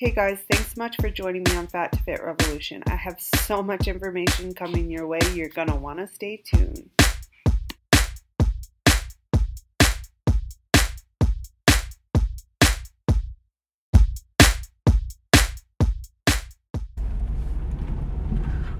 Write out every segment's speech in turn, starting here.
Hey guys, thanks so much for joining me on Fat to Fit Revolution. I have so much information coming your way, you're gonna wanna stay tuned.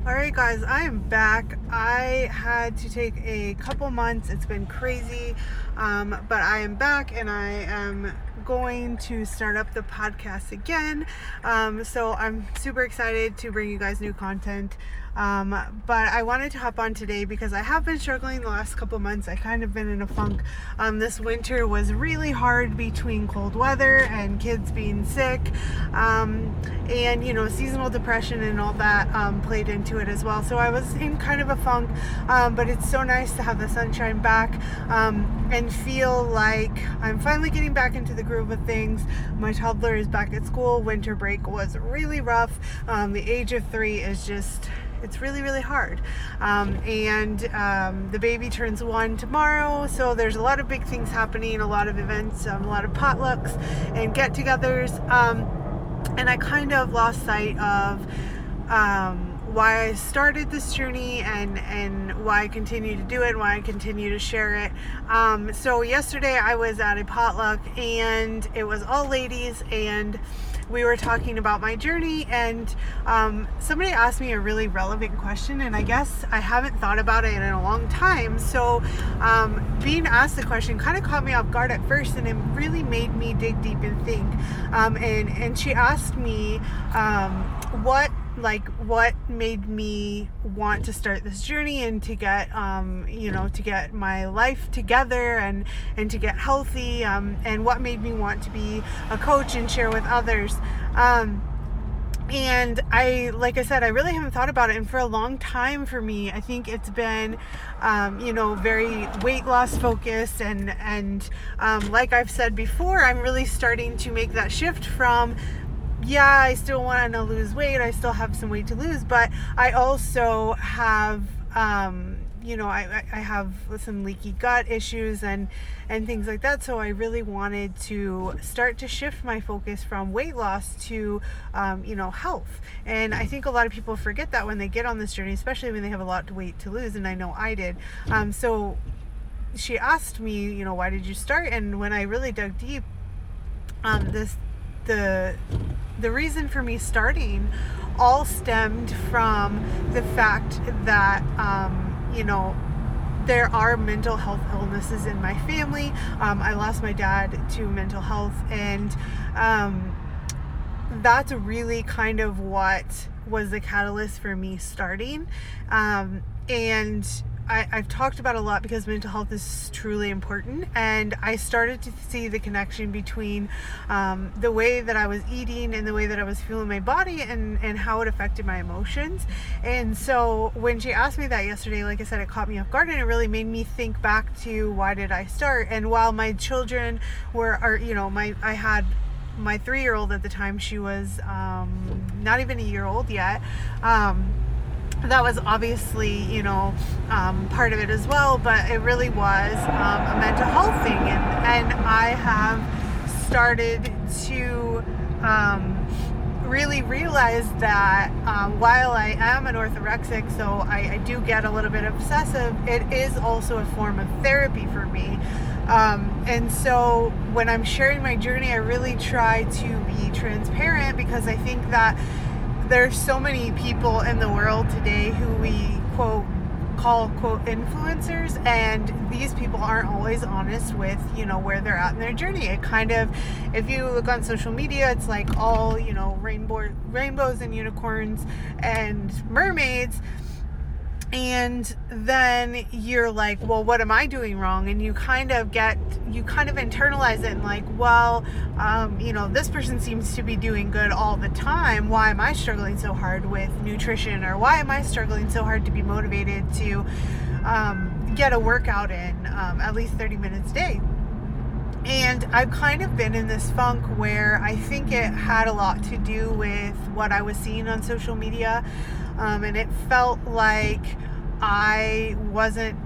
Alright, guys, I am back. I had to take a couple months, it's been crazy, um, but I am back and I am going to start up the podcast again. Um, so I'm super excited to bring you guys new content. Um, but I wanted to hop on today because I have been struggling the last couple months. I kind of been in a funk. Um, this winter was really hard between cold weather and kids being sick, um, and you know seasonal depression and all that um, played into it as well. So I was in kind of a funk. Um, but it's so nice to have the sunshine back um, and feel like I'm finally getting back into the groove of things. My toddler is back at school. Winter break was really rough. the age of three is just it's really really hard um, and um, the baby turns one tomorrow so there's a lot of big things happening a lot of events um, a lot of potlucks and get-togethers um, and i kind of lost sight of um, why I started this journey and and why I continue to do it, and why I continue to share it. Um, so yesterday I was at a potluck and it was all ladies and we were talking about my journey, and um, somebody asked me a really relevant question, and I guess I haven't thought about it in a long time. So, um, being asked the question kind of caught me off guard at first, and it really made me dig deep and think. Um, and and she asked me um, what like what made me want to start this journey and to get um, you know to get my life together and and to get healthy um, and what made me want to be a coach and share with others um, and I, like I said, I really haven't thought about it. And for a long time for me, I think it's been, um, you know, very weight loss focused. And, and um, like I've said before, I'm really starting to make that shift from yeah, I still want to lose weight. I still have some weight to lose, but I also have, um, you know, I, I have some leaky gut issues and and things like that. So I really wanted to start to shift my focus from weight loss to, um, you know, health. And I think a lot of people forget that when they get on this journey, especially when they have a lot of weight to lose. And I know I did. Um, so she asked me, you know, why did you start? And when I really dug deep, um, this the the reason for me starting all stemmed from the fact that um, you know there are mental health illnesses in my family. Um, I lost my dad to mental health, and um, that's really kind of what was the catalyst for me starting. Um, and I, have talked about a lot because mental health is truly important, and I started to see the connection between um, the way that I was eating and the way that I was feeling my body and, and how it affected my emotions. And so when she asked me that yesterday, like I said, it caught me off guard and it really made me think back to why did I start. And while my children were, are, you know, my I had my three year old at the time, she was um, not even a year old yet. Um, that was obviously, you know, um, part of it as well, but it really was um, a mental health thing. And, and I have started to um, really realize that um, while I am an orthorexic, so I, I, do get a little bit obsessive, it is also a form of therapy for me. Um, and so when I'm sharing my journey, I really try to be transparent because I think that there's so many people in the world today who we quote call quote influencers and these people aren't always honest with you know where they're at in their journey. It kind of if you look on social media it's like all you know rainbow rainbows and unicorns and mermaids and then you're like well what am i doing wrong? And you kind of get you kind of internalize it and like well um, you know this person seems to be doing good all the time. Why am i struggling so hard with nutrition? Or why am i struggling so hard to be motivated to um, get a workout in um, at least 30 minutes a day? And I've kind of been in this funk where I think it had a lot to do with what I was seeing on social media. Um, and it felt like I wasn't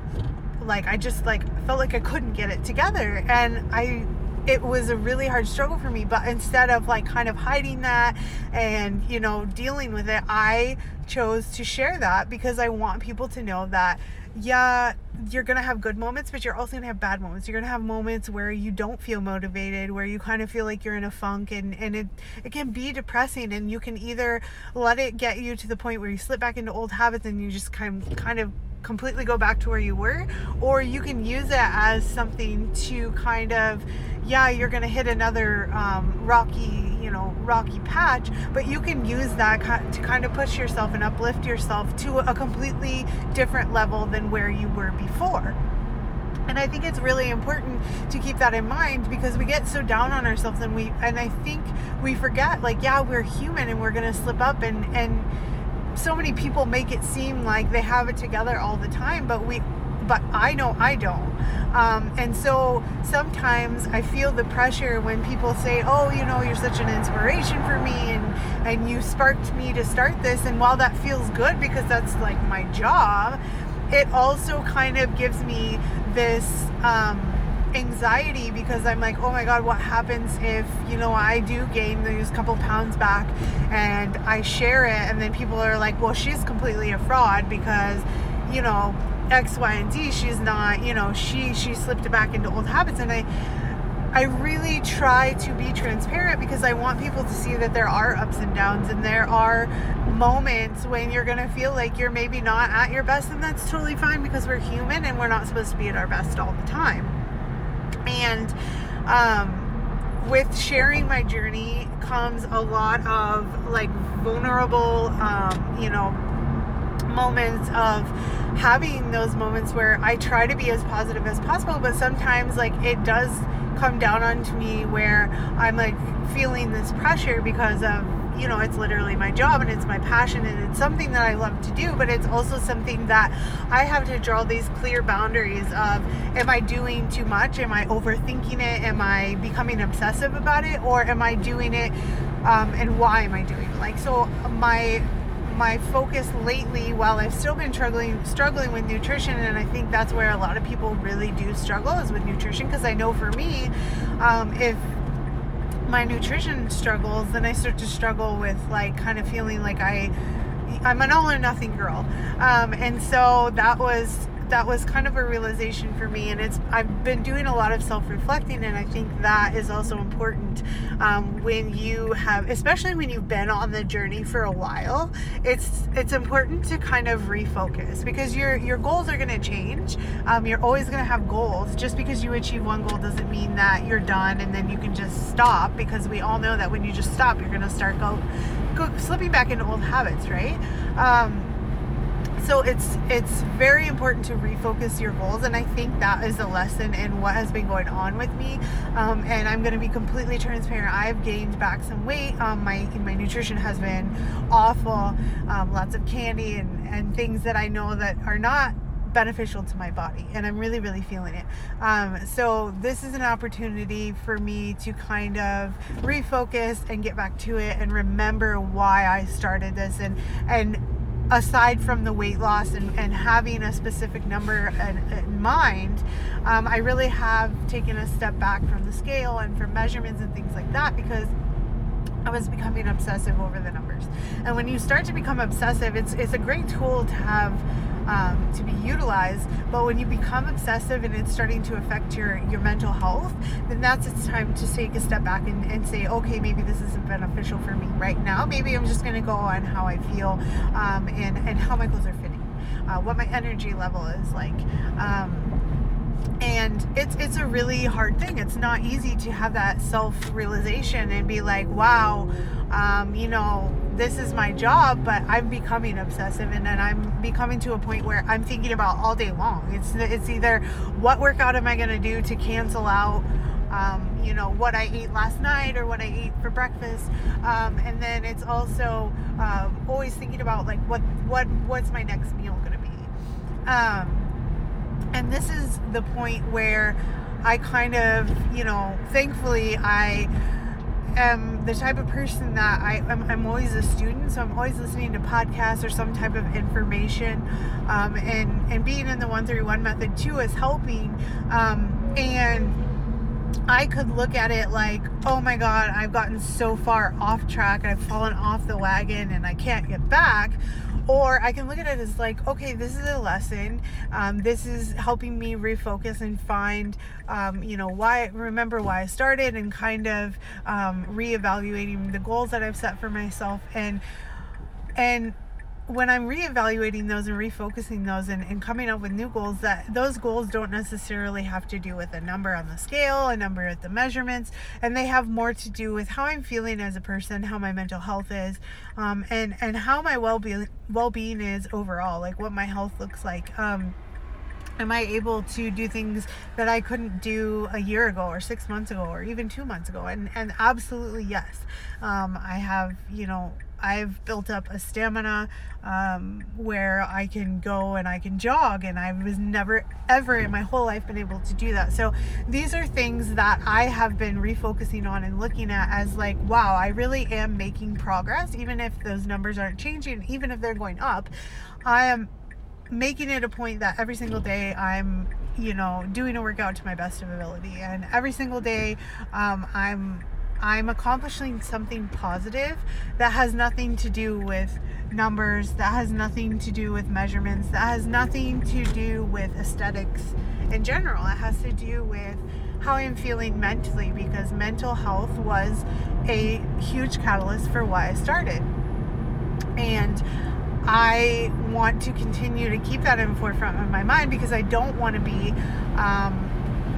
like I just like felt like I couldn't get it together. And I it was a really hard struggle for me but instead of like kind of hiding that and you know dealing with it i chose to share that because i want people to know that yeah, you're going to have good moments, but you're also going to have bad moments. You're going to have moments where you don't feel motivated, where you kind of feel like you're in a funk and, and it, it can be depressing and you can either let it get you to the point where you slip back into old habits and you just kind kind of completely go back to where you were, or you can use it as something to kind of, yeah, you're going to hit another um, rocky, you know, rocky patch, but you can use that to kind of push yourself and uplift yourself to a completely different level than where you were before. And I think it's really important to keep that in mind because we get so down on ourselves and we and I think we forget like yeah, we're human and we're going to slip up and and so many people make it seem like they have it together all the time, but we but I know I don't. Um, and so sometimes I feel the pressure when people say, "Oh, you know, you're such an inspiration for me, and and you sparked me to start this." And while that feels good because that's like my job, it also kind of gives me this. Um, anxiety because I'm like, oh my God, what happens if, you know, I do gain these couple pounds back and I share it and then people are like, well, she's completely a fraud because, you know, X, Y, and Z, she's not, you know, she she slipped back into old habits and I I really try to be transparent because I want people to see that there are ups and downs and there are moments when you're going to feel like you're maybe not at your best and that's totally fine because we're human and we're not supposed to be at our best all the time. And um, with sharing my journey comes a lot of like vulnerable, um, you know, moments of having those moments where I try to be as positive as possible, but sometimes like it does come down onto me where I'm like feeling this pressure because of you know, it's literally my job and it's my passion and it's something that I love to do, but it's also something that I have to draw these clear boundaries of am I doing too much? Am I overthinking it? Am I becoming obsessive about it? Or am I doing it um, and why am I doing it? Like, so my my focus lately while I've still been struggling struggling with nutrition and I think that's where a lot of people really do struggle is with nutrition because I know for me um, if my nutrition struggles, then I start to struggle with like kind of feeling like I I'm an all or nothing girl. Um, and so that was that was kind of a realization for me and it's i've been doing a lot of self-reflecting and i think that is also important um, when you have especially when you've been on the journey for a while it's it's important to kind of refocus because your your goals are going to change. Um, you're always going to have goals. Just because you achieve one goal doesn't mean that you're done and then you can just stop because we all know that when you just stop you're going to start go, go slipping back into old habits right? Um, so it's it's very important to refocus your goals and i think that is a lesson in what has been going on with me. Um, and i'm going to be completely transparent. I've gained back some weight. Um, my my nutrition has been awful. Um, lots of candy and and things that i know that are not beneficial to my body and i'm really really feeling it. Um, so this is an opportunity for me to kind of refocus and get back to it and remember why i started this and and aside from the weight loss and, and having a specific number in, in mind, um, I really have taken a step back from the scale and from measurements and things like that because I was becoming obsessive over the numbers. And when you start to become obsessive, it's it's a great tool to have um, to be utilized. But when you become obsessive and it's starting to affect your, your mental health, then that's it's time to take a step back and, and say, okay, maybe this isn't beneficial for me right now. Maybe I'm just going to go on how I feel um, and, and how my clothes are fitting, uh, what my energy level is like. Um, and it's it's a really hard thing it's not easy to have that self realization and be like wow um, you know this is my job, but I'm becoming obsessive and then I'm becoming to a point where I'm thinking about all day long. It's it's either what workout am I going to do to cancel out um, you know what I ate last night or what I ate for breakfast, um, and then it's also uh, always thinking about like what what what's my next meal going to be, um, and this is the point where I kind of you know thankfully I am the type of person that I, I'm, I'm, always a student, so I'm always listening to podcasts or some type of information. Um, and, and being in the 131 method too is helping. Um, and I could look at it like, oh my God, I've gotten so far off track, I've fallen off the wagon and I can't get back. Or I can look at it as like, okay, this is a lesson. Um, this is helping me refocus and find, um, you know, why, remember why I started and kind of um, reevaluating the goals that I've set for myself. And, and when I'm reevaluating those and refocusing those and, and coming up with new goals, that those goals don't necessarily have to do with a number on the scale, a number at the measurements, and they have more to do with how I'm feeling as a person, how my mental health is, um, and and how my well being well being is overall, like what my health looks like. Um, am I able to do things that I couldn't do a year ago or six months ago or even two months ago? And and absolutely yes. Um, I have you know I've built up a stamina um, where I can go and I can jog, and I was never ever in my whole life been able to do that. So these are things that I have been refocusing on and looking at as like, wow, I really am making progress, even if those numbers aren't changing, even if they're going up. I am making it a point that every single day I'm you know doing a workout to my best of ability and every single day um, i'm I'm accomplishing something positive that has nothing to do with numbers, that has nothing to do with measurements, that has nothing to do with aesthetics in general. It has to do with how I'm feeling mentally because mental health was a huge catalyst for why I started. And I want to continue to keep that in the forefront of my mind because I don't want to be um,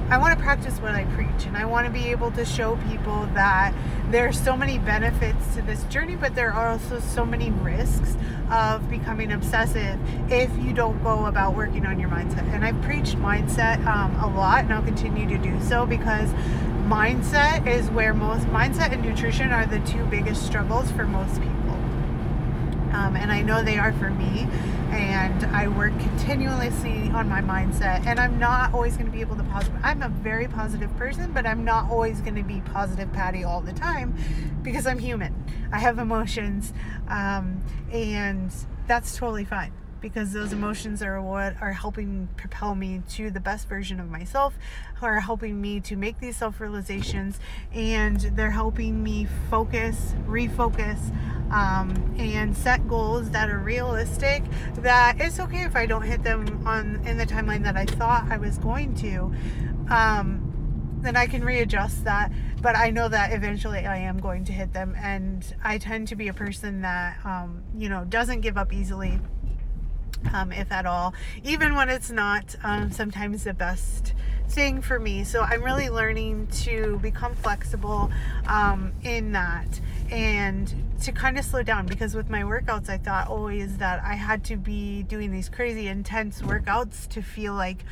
I want to practice what I preach and I want to be able to show people that there are so many benefits to this journey, but there are also so many risks of becoming obsessive if you don't go about working on your mindset. And I've preached mindset um, a lot and I'll continue to do so because mindset is where most mindset and nutrition are the two biggest struggles for most people. Um, and I know they are for me and I work continuously on my mindset. And I'm not always going to be able to positive. I'm a very positive person, but I'm not always going to be positive Patty all the time because I'm human. I have emotions, um, and that's totally fine because those emotions are what are helping propel me to the best version of myself, are helping me to make these self realizations, and they're helping me focus, refocus, um, and set goals that are realistic. That it's okay if I don't hit them on in the timeline that I thought I was going to. Um, then I can readjust that. But I know that eventually I am going to hit them, and I tend to be a person that um, you know doesn't give up easily um, if at all, even when it's not um, sometimes the best thing for me. So I'm really learning to become flexible um, in that and to kind of slow down because with my workouts, I thought always that I had to be doing these crazy intense workouts to feel like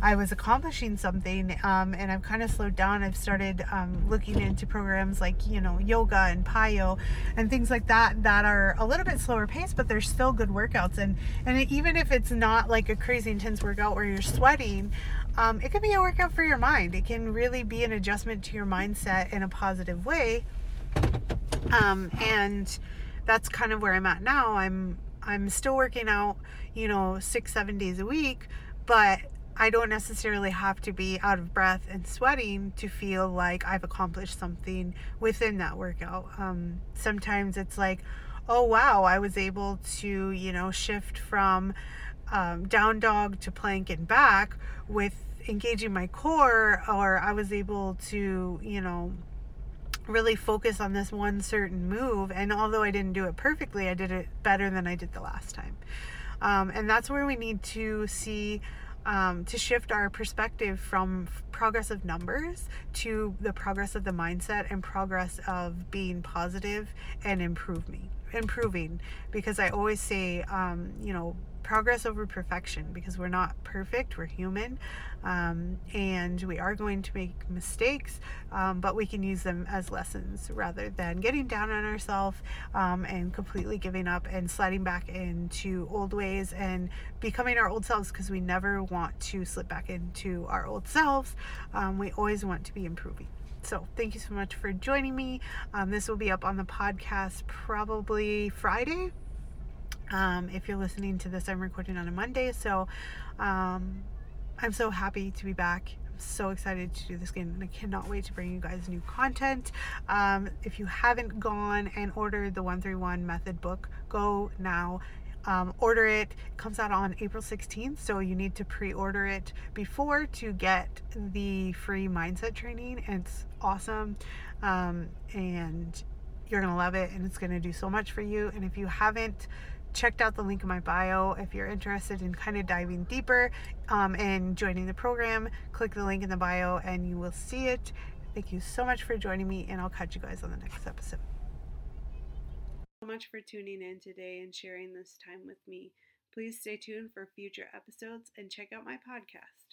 I was accomplishing something. Um, and I've kind of slowed down. I've started um, looking into programs like, you know, yoga and PiYo and things like that that are a little bit slower paced, but they're still good workouts. And, and even if it's not like a crazy intense workout where you're sweating, um, it can be a workout for your mind. It can really be an adjustment to your mindset in a positive way. Um, and that's kind of where I'm at now. I'm I'm still working out, you know, six, seven days a week, but I don't necessarily have to be out of breath and sweating to feel like I've accomplished something within that workout. Um, sometimes it's like, oh wow, I was able to, you know, shift from um, down dog to plank and back with engaging my core, or I was able to, you know, really focus on this one certain move. And although I didn't do it perfectly, I did it better than I did the last time. Um, and that's where we need to see um, to shift our perspective from progress of numbers to the progress of the mindset and progress of being positive and improving improving because i always say um, you know progress over perfection because we're not perfect, we're human, um, and we are going to make mistakes, um, but we can use them as lessons rather than getting down on ourselves um, and completely giving up and sliding back into old ways and becoming our old selves because we never want to slip back into our old selves. Um, we always want to be improving. So, thank you so much for joining me. Um, this will be up on the podcast probably Friday, um, if you're listening to this, I'm recording on a Monday, so um, I'm so happy to be back. I'm so excited to do this again and I cannot wait to bring you guys new content. Um, if you haven't gone and ordered the 131 method book, go now. Um, order it. it comes out on April 16th, so you need to pre-order it before to get the free mindset training. It's awesome, um, and you're gonna love it, and it's gonna do so much for you. And if you haven't checked out the link in my bio. If you're interested in kind of diving deeper um, and joining the program, click the link in the bio and you will see it. Thank you so much for joining me, and I'll catch you guys on the next episode. So much for tuning in today and sharing this time with me. Please stay tuned for future episodes and check out my podcast.